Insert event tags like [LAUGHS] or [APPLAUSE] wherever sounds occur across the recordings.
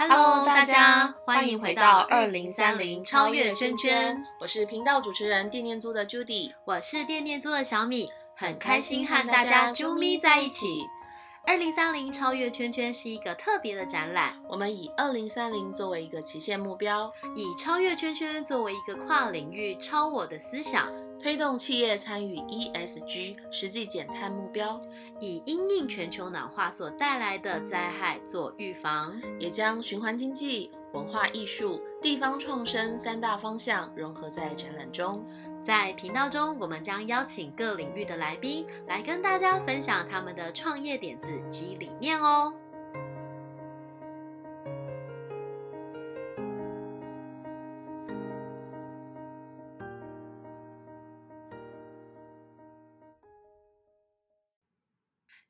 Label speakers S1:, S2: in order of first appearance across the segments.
S1: Hello，大家欢迎回到二零三零超越圈圈，
S2: 我是频道主持人电念租的 Judy，
S1: 我是电念租的小米，很开心和大家啾咪在一起。二零三零超越圈圈是一个特别的展览，
S2: 我们以二零三零作为一个期限目标，
S1: 以超越圈圈作为一个跨领域超我的思想，
S2: 推动企业参与 ESG 实际减碳目标，
S1: 以因应全球暖化所带来的灾害做预防，
S2: 也将循环经济、文化艺术、地方创生三大方向融合在展览中。
S1: 在频道中，我们将邀请各领域的来宾来跟大家分享他们的创业点子及理念哦。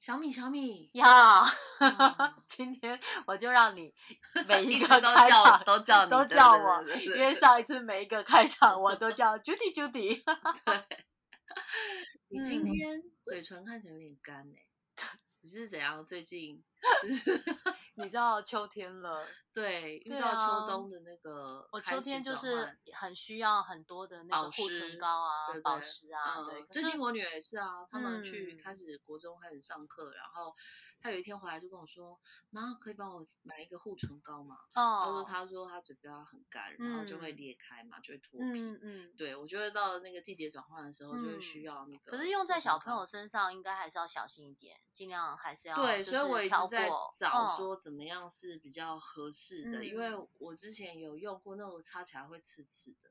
S2: 小米，小米
S1: 呀，[LAUGHS] 今天我就让你 [LAUGHS] 每一个都叫
S2: 都叫 [LAUGHS] 你
S1: 都叫我，因为上一次每一个开场我都叫 Judy Judy。
S2: 对，你今天嘴唇看起来有点干哎，你是怎样？最近？
S1: 你知道秋天了，
S2: 对，遇到秋冬的那个，
S1: 我秋天就是很需要很多的那个护唇膏啊，保湿啊，对。
S2: 最近我女儿也是啊，他们去开始国中开始上课，然后她有一天回来就跟我说，妈，可以帮我买一个护唇膏吗？哦。他说他说他嘴巴很干，然后就会裂开嘛，就会脱皮。嗯嗯。对，我觉得到那个季节转换的时候，就会需要那个。
S1: 可是用在小朋友身上，应该还是要小心一点，尽量还是要
S2: 对，所以我一直在找说怎么样是比较合适的，因为我之前有用过那种擦起来会刺刺的，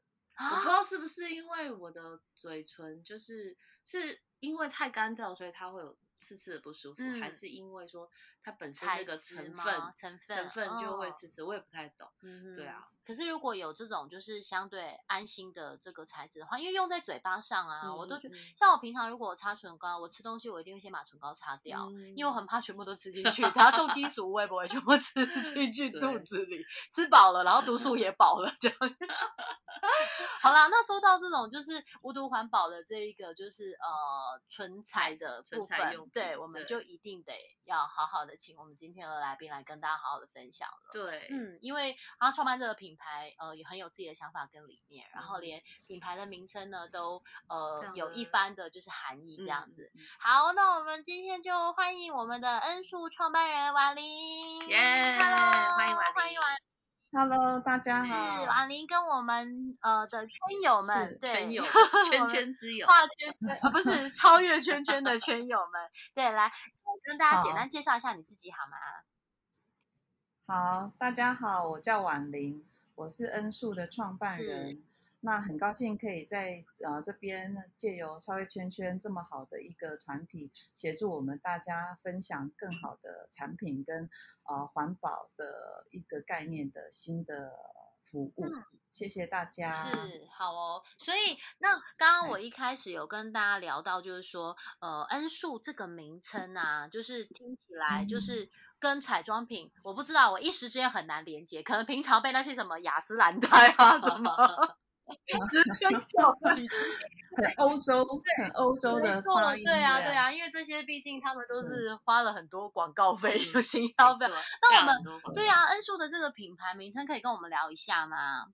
S2: 我不知道是不是因为我的嘴唇就是是因为太干燥，所以它会有。刺刺的不舒服，还是因为说它本身那个成分
S1: 成
S2: 分成分就会刺刺，我也不太懂。嗯对啊。
S1: 可是如果有这种就是相对安心的这个材质的话，因为用在嘴巴上啊，我都觉得像我平常如果擦唇膏，我吃东西我一定会先把唇膏擦掉，因为我很怕全部都吃进去，它重金属我也不会全部吃 [LAUGHS] 进去肚子里，吃饱了，然后毒素也饱了这样。[LAUGHS] 好啦，那说到这种就是无毒环保的这一个就是呃唇彩的部分。对，我们就一定得要好好的请我们今天的来宾来跟大家好好的分享了。
S2: 对，
S1: 嗯，因为他创办这个品牌，呃，也很有自己的想法跟理念，然后连品牌的名称呢，都呃有一番的就是含义这样子。好，那我们今天就欢迎我们的恩树创办人婉玲。
S2: 耶，Hello，欢迎婉玲，
S1: 欢迎婉。
S3: Hello，大家好。
S1: 是婉玲跟我们呃的圈友们，对，
S2: 圈友，[LAUGHS] 圈圈之友，
S1: 画圈圈啊，不是超越圈圈的圈友们，对，来跟大家简单介绍一下你自己好吗？
S3: 好，大家好，我叫婉玲，我是恩树的创办人。那很高兴可以在呃这边借由超越圈圈这么好的一个团体，协助我们大家分享更好的产品跟呃环保的一个概念的新的服务。谢谢大家。
S1: 是，好哦。所以那刚刚我一开始有跟大家聊到，就是说呃恩素这个名称啊，就是听起来就是跟彩妆品，我不知道，我一时之间很难连接，可能平常被那些什么雅诗兰黛啊什么。
S3: 很小，很欧洲，很欧洲的发音。
S1: 对啊，对啊，因为这些毕竟他们都是花了很多广告费、有行销费。[LAUGHS] 那我们对啊，恩树的这个品牌名称可以跟我们聊一下吗？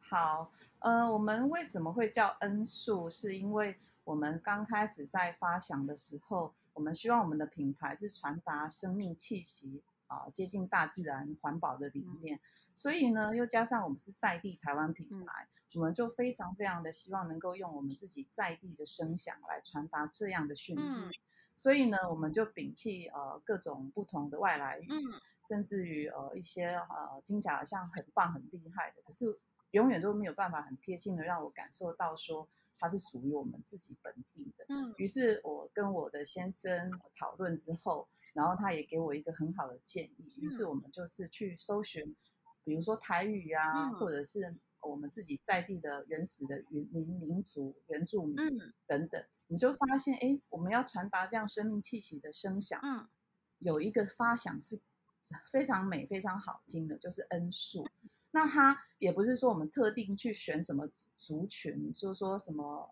S3: 好，呃，我们为什么会叫恩树？是因为我们刚开始在发想的时候，我们希望我们的品牌是传达生命气息。啊，接近大自然、环保的理念，所以呢，又加上我们是在地台湾品牌，我们就非常非常的希望能够用我们自己在地的声响来传达这样的讯息。所以呢，我们就摒弃呃各种不同的外来语，甚至于呃一些呃听起来好像很棒、很厉害的，可是永远都没有办法很贴心的让我感受到说它是属于我们自己本地的。嗯，于是我跟我的先生讨论之后。然后他也给我一个很好的建议，于是我们就是去搜寻，比如说台语啊，或者是我们自己在地的原始的原民民族原住民等等，你就发现，哎，我们要传达这样生命气息的声响，嗯，有一个发响是非常美、非常好听的，就是恩树。那它也不是说我们特定去选什么族群，就是说什么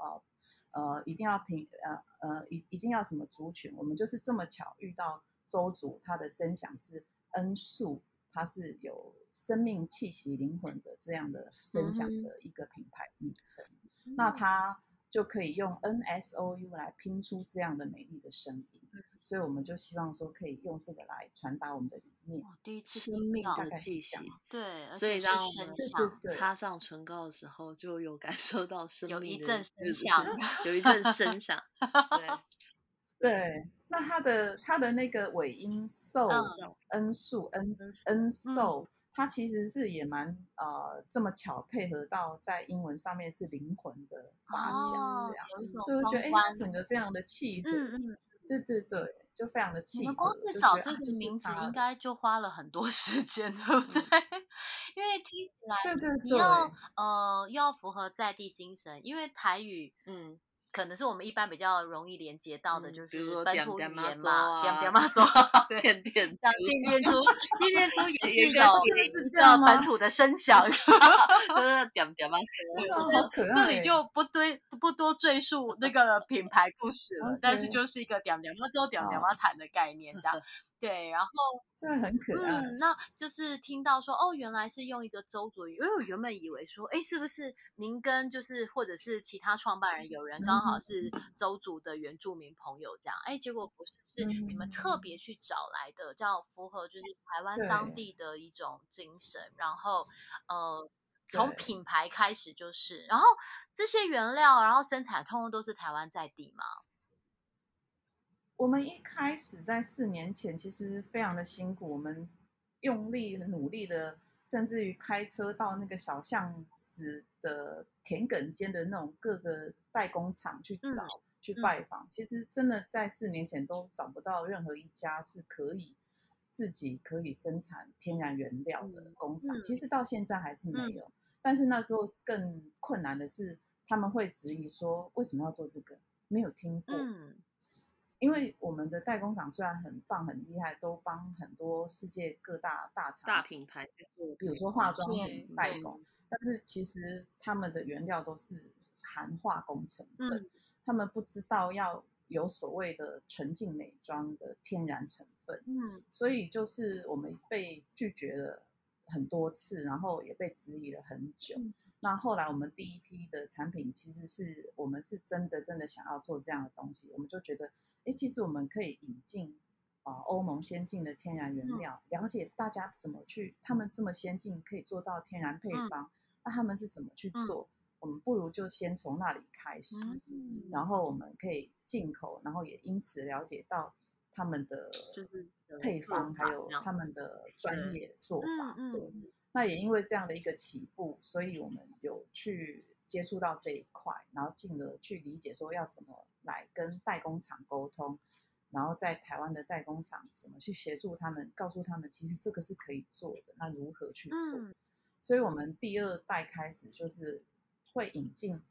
S3: 呃呃一定要平呃呃一一定要什么族群，我们就是这么巧遇到。周族，它的声响是恩素，它是有生命气息、灵魂的这样的声响的一个品牌名称。那它就可以用 N S O U 来拼出这样的美丽的声音。所以我们就希望说可以用这个来传达我们的理念，第一次
S2: 生命的气息。
S1: 对，
S2: 所以让我们擦上唇膏的时候，就有感受到生命
S1: 有一阵声响，
S2: 有一阵声响。[LAUGHS] 对，
S3: 对。那它的它的那个尾音 so n 数 n n so，它其实是也蛮呃这么巧配合到在英文上面是灵魂的发响这样，所以我觉得哎，它整个非常的契合。对对对，就非常的气。你们。
S1: 光是找这个名字应该就花了很多 [LAUGHS] 时间，对不对？因为听起来，
S3: 对对
S1: 对，要呃要符合在地精神，因为台语，嗯。可能是我们一般比较容易连接到的，就是本土语言嘛，点点妈祖 [LAUGHS]
S2: 点点，[LAUGHS]
S1: 像电电猪，电电猪也是有一个本土的声响，[LAUGHS]
S2: 就是点点嘛，
S3: 好可爱。
S1: 这里就不堆不多赘述那个品牌故事了，但是就是一个点点嘛，做点点嘛谈的概念这样。对，然后
S3: 这很可爱。
S1: 嗯，那就是听到说，哦，原来是用一个周族语，因为我原本以为说，哎，是不是您跟就是或者是其他创办人有人刚好是周族的原住民朋友这样，哎，结果不是，是你们特别去找来的，叫符合就是台湾当地的一种精神，然后呃，从品牌开始就是，然后这些原料，然后生产通通都是台湾在地嘛。
S3: 我们一开始在四年前，其实非常的辛苦，我们用力努力的，甚至于开车到那个小巷子的田埂间的那种各个代工厂去找、去拜访。其实真的在四年前都找不到任何一家是可以自己可以生产天然原料的工厂。其实到现在还是没有。但是那时候更困难的是，他们会质疑说，为什么要做这个？没有听过。因为我们的代工厂虽然很棒很厉害，都帮很多世界各大大厂、
S2: 大品牌
S3: 做，比如说化妆品代工，但是其实他们的原料都是含化工成分，他们不知道要有所谓的纯净美妆的天然成分，嗯，所以就是我们被拒绝了很多次，然后也被质疑了很久。那后来我们第一批的产品，其实是我们是真的真的想要做这样的东西，我们就觉得，哎，其实我们可以引进啊欧盟先进的天然原料，了解大家怎么去，他们这么先进可以做到天然配方，那他们是怎么去做？我们不如就先从那里开始，然后我们可以进口，然后也因此了解到他们的配方还有他们的专业做法，对。那也因为这样的一个起步，所以我们有去接触到这一块，然后进而去理解说要怎么来跟代工厂沟通，然后在台湾的代工厂怎么去协助他们，告诉他们其实这个是可以做的，那如何去做？所以我们第二代开始就是会引进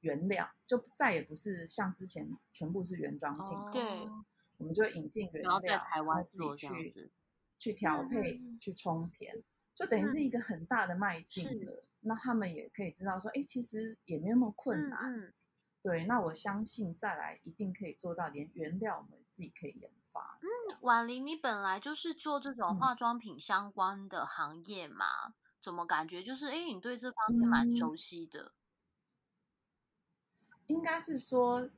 S3: 原料，就再也不是像之前全部是原装进口，
S1: 对，
S3: 我们就引进原料，然后
S1: 在台湾
S3: 自己去去调配、去充填。就等于是一个很大的迈进了，那他们也可以知道说，哎，其实也没那么困难，对，那我相信再来一定可以做到，连原料我们自己可以研发。
S1: 嗯，婉玲，你本来就是做这种化妆品相关的行业嘛，怎么感觉就是，哎，你对这方面蛮熟悉的？
S3: 应该是说，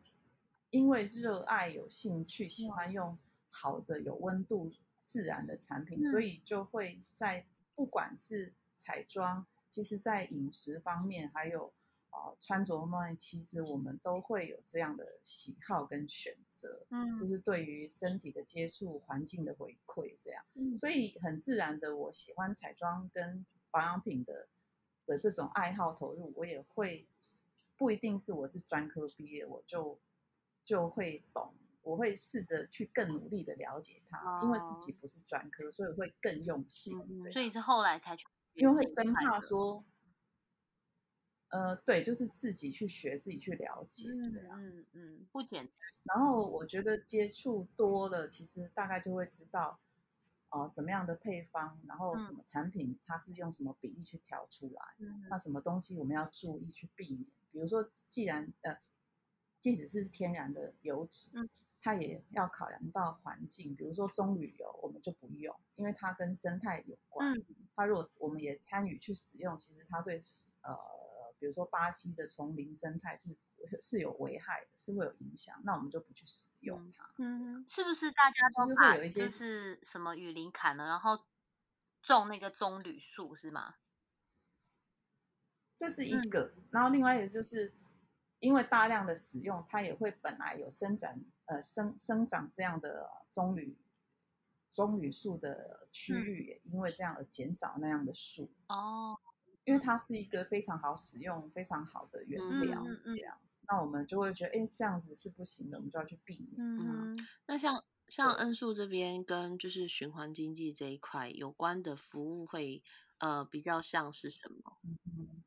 S3: 因为热爱、有兴趣、喜欢用好的、有温度、自然的产品，所以就会在。不管是彩妆，其实在饮食方面，还有啊穿着方面，其实我们都会有这样的喜好跟选择，嗯，就是对于身体的接触、环境的回馈这样，嗯，所以很自然的，我喜欢彩妆跟保养品的的这种爱好投入，我也会不一定是我是专科毕业，我就就会懂。我会试着去更努力的了解它，因为自己不是专科，所以会更用心。
S1: 所以是后来才去，
S3: 因为会生怕说，呃，对，就是自己去学，自己去了解这样。
S1: 嗯嗯，不简单。
S3: 然后我觉得接触多了，其实大概就会知道，呃，什么样的配方，然后什么产品它是用什么比例去调出来，那什么东西我们要注意去避免。比如说，既然呃，即使是天然的油脂。它也要考量到环境，比如说棕榈油，我们就不用，因为它跟生态有关。嗯。它如果我们也参与去使用，其实它对呃，比如说巴西的丛林生态是是有危害的，是会有影响，那我们就不去使用它。
S1: 嗯。是不是大家都把就是什么雨林砍了，然后种那个棕榈树是吗？
S3: 这是一个，然后另外一个就是。因为大量的使用，它也会本来有生长呃生生长这样的棕榈棕榈树的区域，也因为这样而减少那样的树。哦。因为它是一个非常好使用、非常好的原料，这样，那我们就会觉得，哎，这样子是不行的，我们就要去避免。嗯。
S2: 那像像恩树这边跟就是循环经济这一块有关的服务会呃比较像是什么？嗯。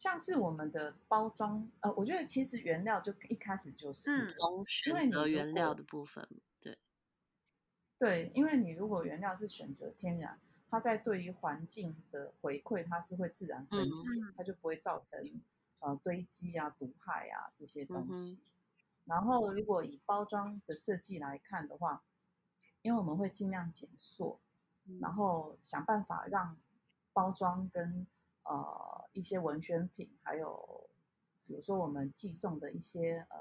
S3: 像是我们的包装，呃，我觉得其实原料就一开始就是，
S2: 从选择原料的部分，对，
S3: 对，因为你如果原料是选择天然，它在对于环境的回馈，它是会自然分解，它就不会造成呃堆积啊、毒害啊这些东西。然后如果以包装的设计来看的话，因为我们会尽量减塑，然后想办法让包装跟呃，一些文宣品，还有比如说我们寄送的一些呃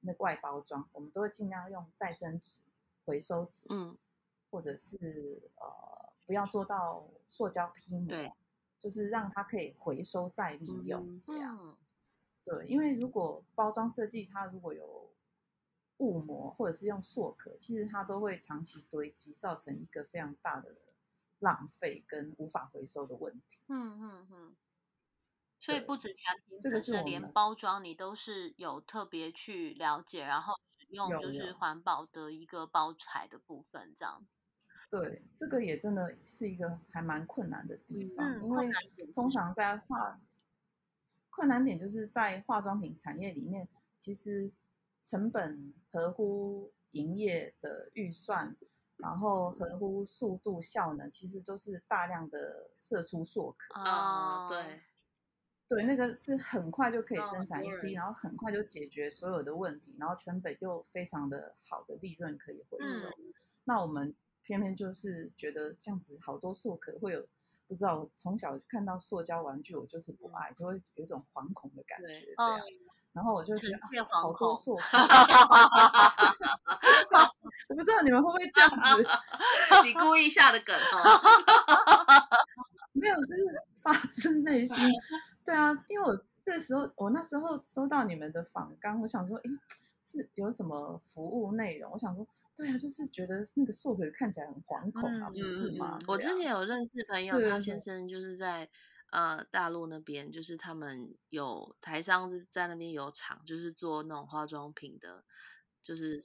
S3: 那外包装，我们都会尽量用再生纸、回收纸，嗯，或者是呃不要做到塑胶批膜，
S2: 对，
S3: 就是让它可以回收再利用这样。对，因为如果包装设计它如果有雾膜或者是用塑壳，其实它都会长期堆积，造成一个非常大的。浪费跟无法回收的问题。嗯嗯
S1: 嗯。所以不止产品这个是，连包装你都是有特别去了解，然后使用就是环保的一个包材的部分这样。
S3: 对，这个也真的是一个还蛮困难的地方，因为通常在化困难点就是在化妆品产业里面，其实成本合乎营业的预算。然后合乎速度效能，其实都是大量的射出塑壳。
S2: 啊，对，
S3: 对，那个是很快就可以生产一批，然后很快就解决所有的问题，然后成本又非常的好的利润可以回收。那我们偏偏就是觉得这样子好多塑壳会有，不知道从小看到塑胶玩具，我就是不爱，就会有一种惶恐的感觉这样。然后我就觉得好多塑壳。[LAUGHS] 我不知道你们会不会这样子，[LAUGHS]
S2: 你故意下的梗
S3: 哦。[LAUGHS] 没有，就是发自内心。对啊，因为我这时候，我那时候收到你们的访纲，我想说，诶，是有什么服务内容？我想说，对啊，就是觉得那个塑壳看起来很惶恐啊，不是吗？
S2: 我之前有认识朋友，他先生就是在呃大陆那边，就是他们有台商在那边有厂，就是做那种化妆品的，就是。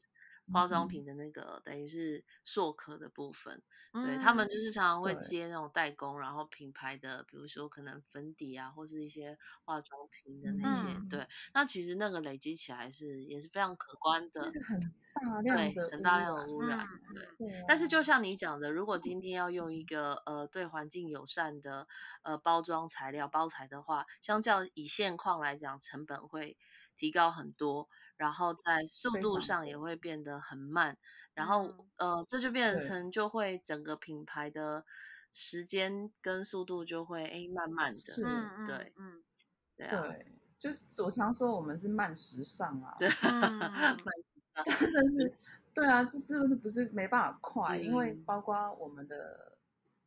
S2: 化妆品的那个等于是塑壳的部分，对他们就是常常会接那种代工，然后品牌的，比如说可能粉底啊，或是一些化妆品的那些，对，那其实那个累积起来是也是非常可观的，
S3: 很大量的
S2: 很大量的污染，对。但是就像你。讲的，如果今天要用一个呃对环境友善的呃包装材料包材的话，相较以现况来讲，成本会提高很多。然后在速度上也会变得很慢，然后呃这就变成就会整个品牌的时间跟速度就会哎慢慢的，嗯对，嗯。
S3: 对啊，对，就是我常说我们是慢时尚啊，
S2: 对，[LAUGHS] 慢
S3: 时尚，真是，对啊，这这不是没办法快，因为。包括我们的。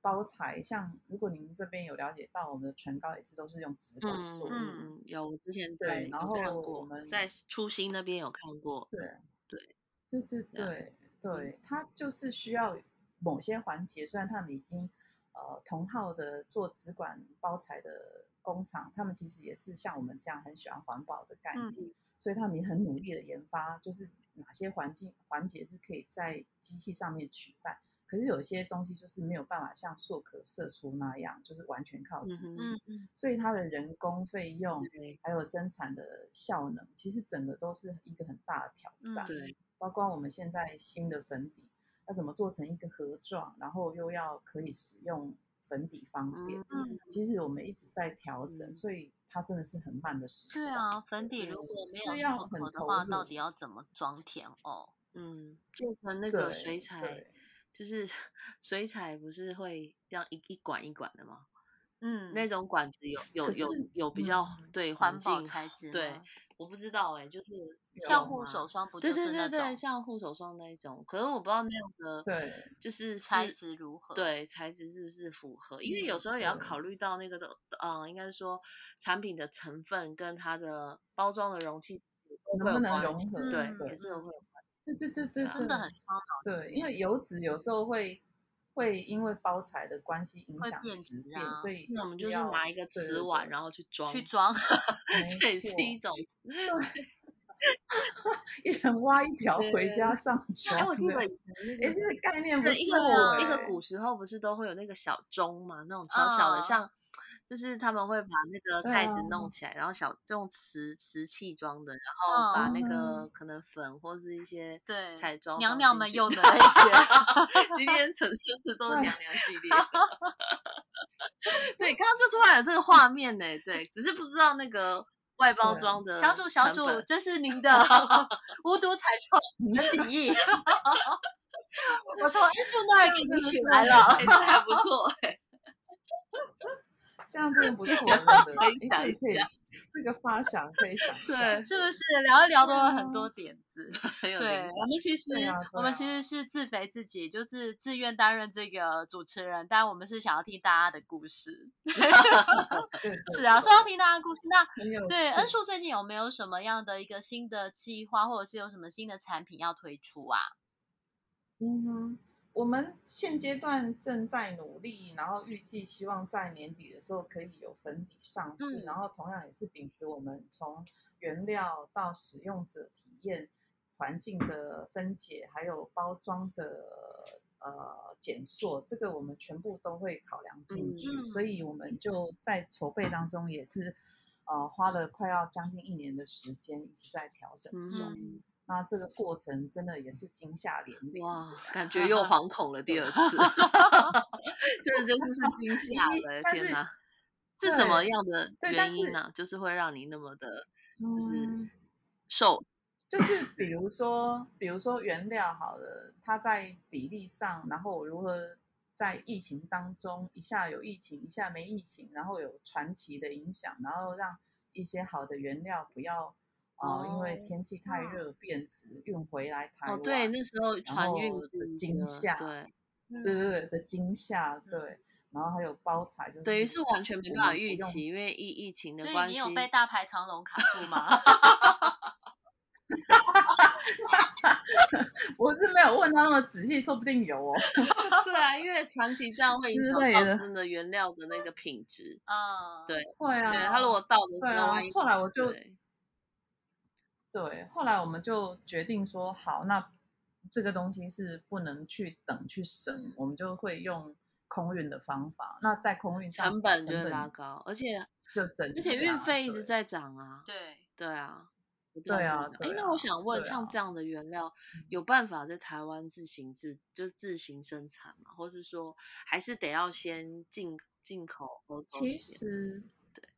S3: 包材像，如果您这边有了解到，我们的唇膏也是都是用纸管做。
S2: 嗯嗯，有，我之前对
S3: 然后我们
S2: 在初心那边有看过。
S3: 对
S2: 对
S3: 对对对对，它就是需要某些环节，虽然他们已经呃同号的做纸管包材的工厂，他们其实也是像我们这样很喜欢环保的概念，所以他们也很努力的研发，就是哪些环境环节是可以在机器上面取代。可是有些东西就是没有办法像塑壳射出那样，就是完全靠机器，所以它的人工费用还有生产的效能，其实整个都是一个很大的挑战。
S2: 对，
S3: 包括我们现在新的粉底，要怎么做成一个盒状，然后又要可以使用粉底方便。嗯，其实我们一直在调整，所以它真的是很慢的时尚。
S1: 对啊，粉底如果没有很合的话，到底要怎么装填哦？
S2: 嗯，做成那个水彩，就是 [LAUGHS] 水彩不是会让一一管一管的吗？嗯，那种管子有有有有比较对环保
S1: 材质，
S2: 对，我不知道哎，就是
S1: 像护手霜不？
S2: 对对对对，像护手霜那一种，可是我不知道那样的
S3: 对，
S2: 就是
S1: 材质如何？
S2: 对，材质是不是符合？因为有时候也要考虑到那个的，嗯，应该说产品的成分跟它的包装的容器
S3: 能不能融合？
S2: 对，也是会。
S3: 对对对对，
S1: 真的很烧脑。
S3: 对，因为油脂有时候会。会因为包材的关系影响质啊，所以
S2: 那我们就是拿一个瓷碗，然后去装，
S1: 去装，[LAUGHS]
S2: 这也是一种，[LAUGHS]
S3: 一人挖一瓢回家上妆。
S2: 哎，我记得，哎，
S3: 这个概念不错。
S2: 一个一个古时候不是都会有那个小钟嘛，那种小小的像。就是他们会把那个袋子弄起来，然后小用瓷瓷器装的，然后把那个可能粉或是一些
S1: 对
S2: 彩妆
S1: 娘娘们用的那些。[LAUGHS]
S2: 今天陈设是都是娘娘系 [LAUGHS] 列。对，刚刚就突然有这个画面呢，对，只是不知道那个外包装的。
S1: 小主小主，这是您的 [LAUGHS] 无毒彩妆的底意。我从艺术那里给你取来了，
S2: 这还不错哎。
S3: 这样真的不 [LAUGHS] 错，可以想一下，这个发想可以想，
S1: 对，是不是聊一聊都有很多点子？对，我们其实我们其实是自肥自己，就是自愿担任这个主持人，但我们是想要听大家的故事。[LAUGHS] 是啊，是要听大家故事，那对恩树最近有没有什么样的一个新的计划，或者是有什么新的产品要推出啊？
S3: 嗯哼。我们现阶段正在努力，然后预计希望在年底的时候可以有粉底上市，然后同样也是秉持我们从原料到使用者体验、环境的分解，还有包装的呃减塑，这个我们全部都会考量进去，所以我们就在筹备当中也是呃花了快要将近一年的时间一直在调整中。那这个过程真的也是惊吓连连，
S2: 哇，感 [LAUGHS] 觉又惶恐了第二次，这 [LAUGHS] 真是是惊吓的，天哪！是怎么样的原因呢？就是会让你那么的，就是受，
S3: 就是比 [LAUGHS] 如说，比如说原料好了，它在比例上，然后我如何在疫情当中一下有疫情，一下没疫情，然后有传奇的影响，然后让一些好的原料不要。哦，因为天气太热变质，运回来台湾。
S2: 哦，对，那时候船运
S3: 的惊吓，
S2: 对，
S3: 对对对的惊吓，对。然后还有包材，就是
S2: 等于是完全没办法预期，因为疫疫情的关
S1: 系。所以你有被大排长龙卡住吗？[LAUGHS]
S3: 我是没有问他那么仔细，说不定有哦。[LAUGHS]
S2: 对啊，因为长期这样会影响到真的原料的那个品质。
S1: 啊，
S2: 对，
S3: 会啊。
S2: 对他如果到的时候，
S3: 后来我就。对，后来我们就决定说，好，那这个东西是不能去等去省，我们就会用空运的方法。那在空运上
S2: 成本就会拉高，而且
S3: 就整，
S2: 而且运费一直在涨啊。
S1: 对，
S2: 对啊，
S3: 对啊。
S2: 哎，那我想问，像这样的原料，有办法在台湾自行自就自行生产吗？或是说，还是得要先进进口？
S3: 其实，对，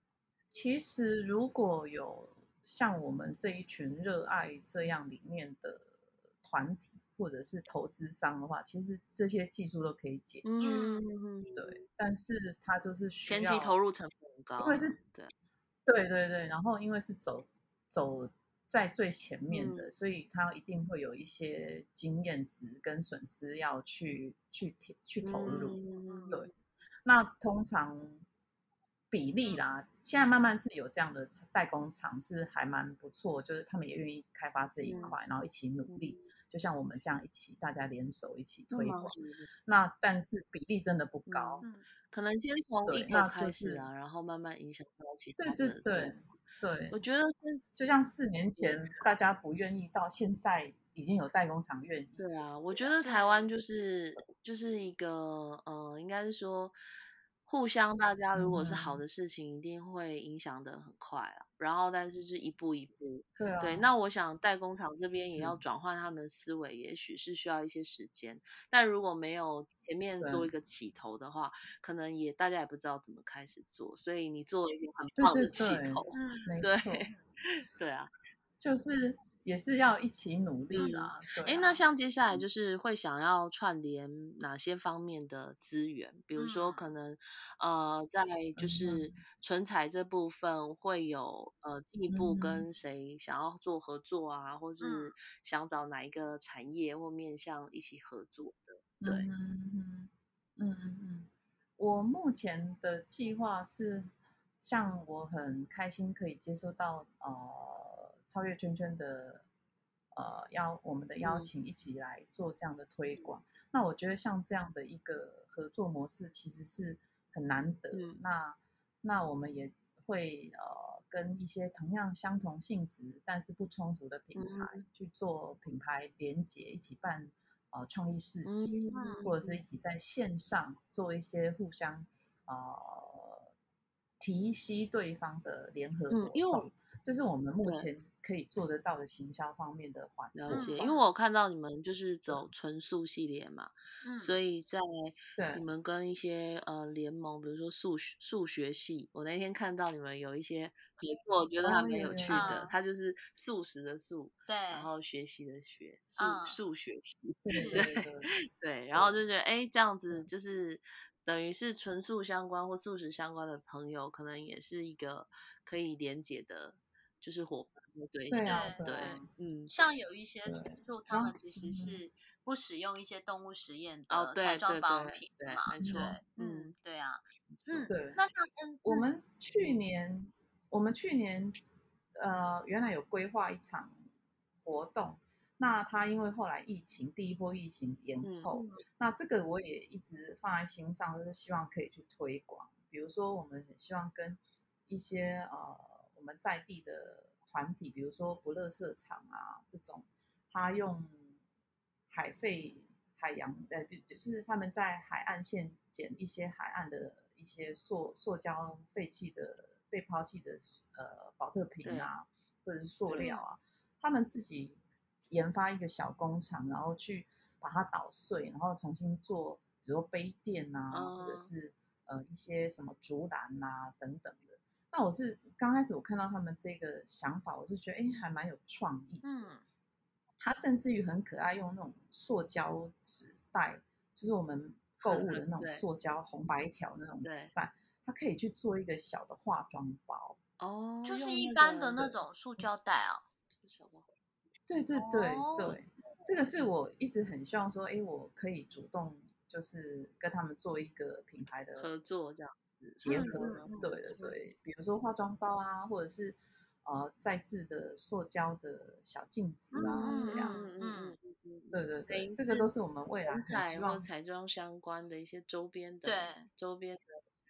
S3: 其实如果有。像我们这一群热爱这样理念的团体或者是投资商的话，其实这些技术都可以解决。嗯，对。但是它就是需
S2: 要前期投入成本很高，
S3: 因为是，对，对对对。然后因为是走走在最前面的，所以他一定会有一些经验值跟损失要去去去投入。对。那通常。比例啦，现在慢慢是有这样的代工厂，是还蛮不错，就是他们也愿意开发这一块，然后一起努力，就像我们这样一起，大家联手一起推广。那但是比例真的不高，
S2: 可能先从一个开始啊，然后慢慢影响到其他。
S3: 对对对对，
S2: 我觉得是
S3: 就像四年前大家不愿意，到现在已经有代工厂愿意。
S2: 对啊，我觉得台湾就是就是一个呃，应该是说。互相大家如果是好的事情，一定会影响的很快啊。然后，但是是一步一步。
S3: 对啊。
S2: 对，那我想代工厂这边也要转换他们的思维，也许是需要一些时间。但如果没有前面做一个起头的话，可能也大家也不知道怎么开始做。所以你做了一个很棒的起头。
S3: 嗯，
S2: 对，[LAUGHS] 对啊，
S3: 就是。也是要一起努力啦。哎，
S2: 那像接下来就是会想要串联哪些方面的资源？比如说可能呃在就是存彩这部分会有呃进一步跟谁想要做合作啊，或是想找哪一个产业或面向一起合作的？对，
S3: 嗯嗯嗯嗯，我目前的计划是，像我很开心可以接受到呃。超越圈圈的呃邀我们的邀请一起来做这样的推广，那我觉得像这样的一个合作模式其实是很难得。那那我们也会呃跟一些同样相同性质但是不冲突的品牌去做品牌连结，一起办呃创意市集，或者是一。起在线上做一些互相呃提携对方的联合活动。这是我们目前可以做得到的行销方面的环
S2: 了解，因为我看到你们就是走纯素系列嘛，所以在你们跟一些呃联盟，比如说数学数学系，我那天看到你们有一些合作，我觉得还蛮有趣的。它就是素食的素，
S1: 对，
S2: 然后学习的学，数数学系，[LAUGHS]
S3: 对
S2: 对，然后就觉得哎，这样子就是等于是纯素相关或素食相关的朋友，可能也是一个可以连接的。就是伙伴对
S3: 对
S2: 对，
S1: 嗯，像有一些纯素，他们其实是不使用一些动物实验的彩妆保养品嘛，
S2: 没错，
S1: 嗯，对啊，嗯，
S3: 对。
S1: 那像跟
S3: 我们去年，我们去年呃原来有规划一场活动，那他因为后来疫情第一波疫情延后，那这个我也一直放在心上，就是希望可以去推广，比如说我们希望跟一些呃。我们在地的团体，比如说不乐色场啊这种，他用海废海洋，呃，就是他们在海岸线捡一些海岸的一些塑塑胶废弃的被抛弃的呃保特瓶啊，或者是塑料啊，他们自己研发一个小工厂，然后去把它捣碎，然后重新做，比如说杯垫啊，或者是呃一些什么竹篮啊等等。那我是刚开始我看到他们这个想法，我就觉得哎还蛮有创意。嗯。他甚至于很可爱，用那种塑胶纸袋，就是我们购物的那种塑胶红白条那种纸袋，它可以去做一个小的化妆包。
S1: 哦。就是一般的那种塑胶袋啊。
S3: 对对对对，这个是我一直很希望说，哎，我可以主动就是跟他们做一个品牌的
S2: 合作这样。
S3: 结合，对对对，比如说化妆包啊，或者是呃再制的塑胶的小镜子啊，这样，嗯嗯嗯，对对对，这个都是我们未来很希望
S2: 彩妆相关的一些周边的，
S1: 对，
S2: 周边的，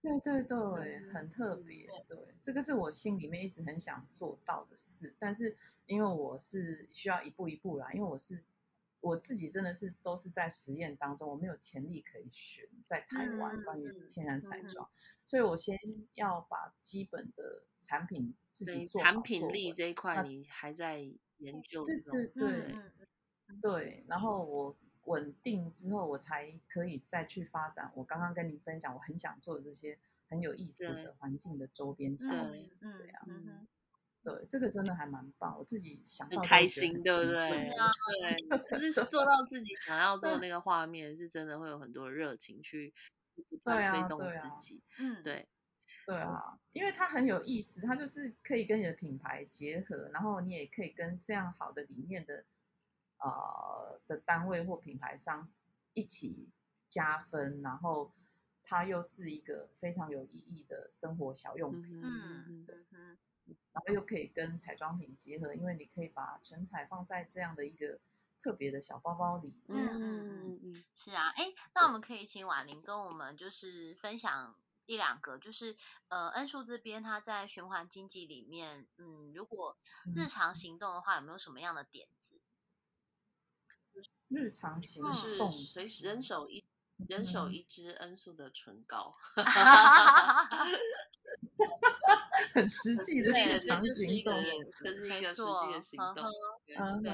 S3: 对对对，很特别，对，这个是我心里面一直很想做到的事，但是因为我是需要一步一步来，因为我是。我自己真的是都是在实验当中，我没有潜力可以学在台湾关于天然彩妆，所以我先要把基本的产品自己做
S2: 产品力这一块你还在研究。
S3: 对对对，对，然后我稳定之后，我才可以再去发展。我刚刚跟您分享，我很想做的这些很有意思的环境的周边产品，这样。对，这个真的还蛮棒，我自己想到
S2: 开心，对不对？[LAUGHS] 对，就是 [LAUGHS] 做到自己想要做那个画面，是真的会有很多热情去
S3: 对
S2: 推动自己。嗯，对，
S3: 对啊，因为它很有意思，它就是可以跟你的品牌结合，然后你也可以跟这样好的理念的呃的单位或品牌商一起加分，然后它又是一个非常有意义的生活小用品。嗯，对。然后又可以跟彩妆品结合，因为你可以把唇彩放在这样的一个特别的小包包里。嗯嗯
S1: 嗯嗯，是啊，哎，那我们可以请婉玲跟我们就是分享一两个，就是呃恩素这边他在循环经济里面，嗯，如果日常行动的话，有没有什么样的点子？
S3: 日常行
S2: 动，随时人手一人手一支恩素的唇膏。[LAUGHS] [LAUGHS] [LAUGHS] [LAUGHS]
S3: 很实际的日常行动，
S2: 这是一个实际的行动。嗯，对，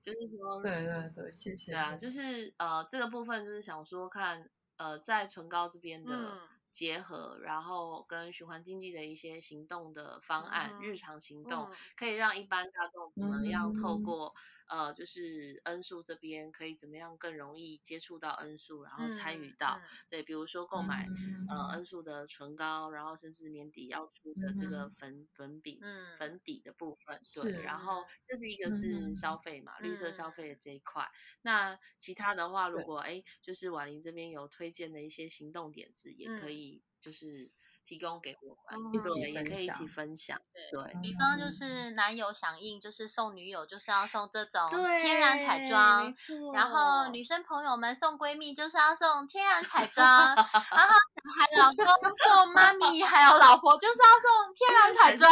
S2: 就是说，
S3: 对对对，谢谢。
S2: 对啊，就是呃，这个部分就是想说看，呃，在唇膏这边的。结合，然后跟循环经济的一些行动的方案，日常行动可以让一般大众怎么样透过呃，就是恩素这边可以怎么样更容易接触到恩素，然后参与到对，比如说购买呃恩素的唇膏，然后甚至年底要出的这个粉粉饼粉底的部分，对，然。后这是一个是消。费嘛，绿色消费的这一块。那其他的话，如果哎，就是婉玲这边有推荐的一些行动点子，也可以。就是提供给我们，对，也可以一起分享。对，
S1: 比方就是男友响应，就是送女友，就是要送这种天然彩妆。然后女生朋友们送闺蜜，就是要送天然彩妆。然后小孩老公 [LAUGHS] 送妈咪还有老婆，就是要送天然彩妆。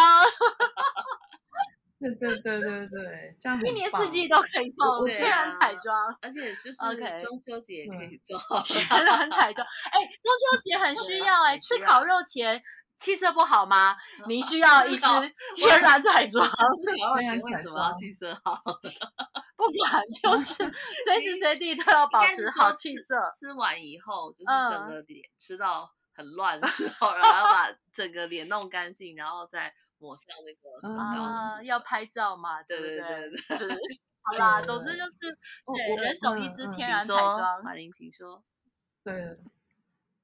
S3: 对对对对对，这样
S1: 一年四季都可以送天然彩妆，
S2: 而且就是中秋节也可以做
S1: 天然 [LAUGHS] 彩妆。哎，中秋节很需要哎，吃烤肉前气色不好吗？您需要一支天然彩妆。
S2: 吃烤肉前为什么要气色好？[LAUGHS]
S1: 不管，就是随时随地都要保持好气色。
S2: 吃完以后就是整个脸吃到。很乱的时候，然后把 [LAUGHS] 整个脸弄干净，然后再抹上那个唇膏。
S1: 啊，要拍照嘛，
S2: 对
S1: 对
S2: 对
S1: 对。是，[LAUGHS] 好啦，总之就是对，人手一支天然彩妆。
S2: 马玲，请说。
S3: 对，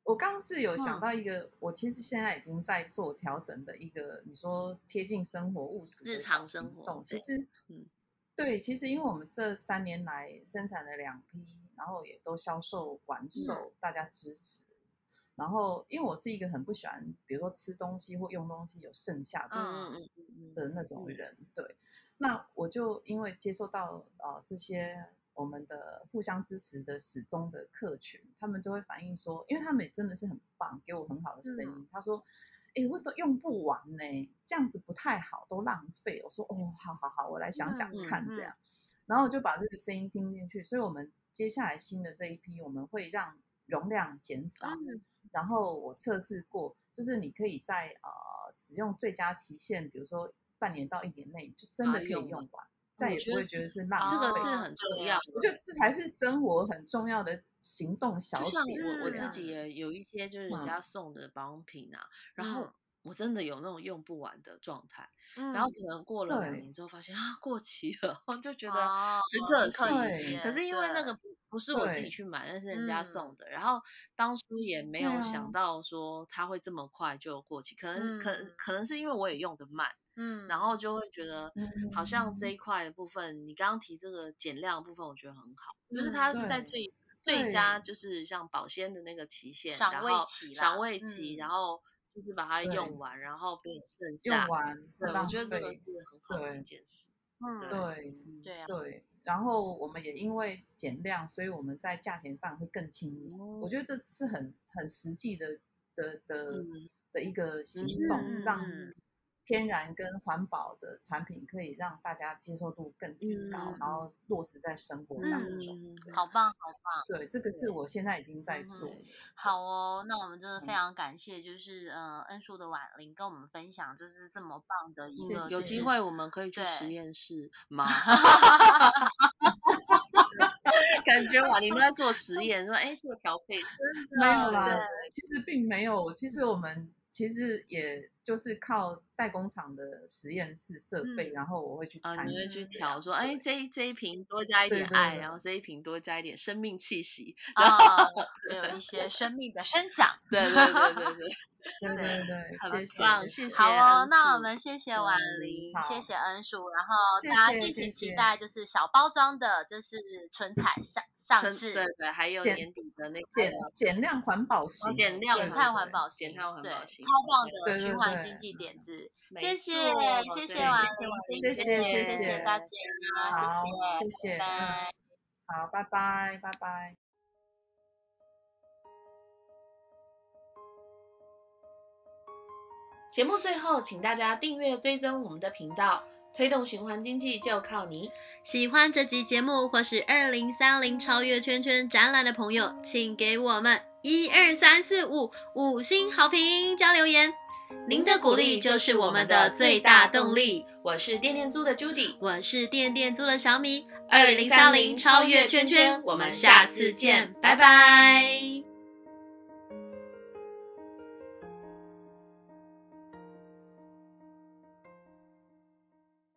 S3: 我刚刚是有想到一个，我其实现在已经在做调整的一个，你说贴近生活务实
S2: 日常生活。
S3: 其实，嗯，对，其实因为我们这三年来生产了两批，然后也都销售完售，大家支持。然后，因为我是一个很不喜欢，比如说吃东西或用东西有剩下的的那种人，对。那我就因为接受到呃这些我们的互相支持的始终的客群，他们就会反映说，因为他们也真的是很棒，给我很好的声音。他说，哎，我都用不完呢，这样子不太好，都浪费。我说，哦，好好好，我来想想看这样。然后就把这个声音听进去，所以我们接下来新的这一批，我们会让容量减少。然后我测试过，就是你可以在呃使用最佳期限，比如说半年到一年内，就真的可以用完，再也不会觉得是浪
S2: 费。这个是很重要，
S3: 我觉得这才是生活很重要的行动小点。就
S2: 像我我自己也有一些就是人家送的保养品啊，然后。我真的有那种用不完的状态，然后可能过了两年之后发现啊过期了，我就觉得很可惜。可是因为那个不不。是我自己去买，那是人家送的，然后当初也没有想到说它会这么快就过期，可能可可能是因为我也用的慢，嗯，然。后就会觉得好像这一块的部分，你刚刚提这个减量部分，我觉得很好，就是它是在最最佳就是像保鲜的那个期限，然后赏味期，然后。就是把它用完，然后不剩
S3: 下。用完，
S2: 对，我觉得这个是很好的一件事。
S3: 嗯，
S1: 对，对
S3: 啊，对。然后我们也因为减量，所以我们在价钱上会更亲民。我觉得这是很很实际的的的的一个行动，让天然跟环保的产品可以让大家接受度更提高，然后落实在生活当中。
S1: 好棒，好棒。
S3: 对，这个是我现在已经在做。
S1: 好哦，那我们真的非常感谢，就是呃恩叔的婉玲跟我们分享，就是这么棒的一个。
S2: 有机会我们可以去实验室 [LAUGHS] 吗？[LAUGHS] 感觉婉玲都在做实验，说哎这个调配
S3: 没有啦，其实并没有，其实我们。其实也就是靠代工厂的实验室设备，然后我会去参与，
S2: 你会去调说，哎，这这一瓶多加一点爱，然后这一瓶多加一点生命气息，[LAUGHS] 然后
S1: 有一些生命的 [LAUGHS] 声响。
S2: 对对对对
S3: 对。对对对，谢
S2: 谢，谢谢。
S1: 好哦，那我们谢谢婉玲，谢谢恩叔，然后大家敬请期待就是小包装的，就是唇彩上上市，
S2: 对对，还有年底的那个
S3: 减减量环保型，
S2: 减量
S1: 减碳环保
S2: 型，减碳环保型，
S1: 超棒的循环经济点子，谢谢谢谢婉玲，谢谢谢谢大家，
S3: 好，谢谢，好，拜拜拜拜。
S2: 节目最后，请大家订阅追踪我们的频道，推动循环经济就靠你。
S1: 喜欢这集节目或是二零三零超越圈圈展览的朋友，请给我们一二三四五五星好评加留言。您的鼓励就是我们的最大动力。
S2: 我是电电租的 Judy，
S1: 我是电电租的小米。二零三零超越圈圈，我们下次见，拜拜。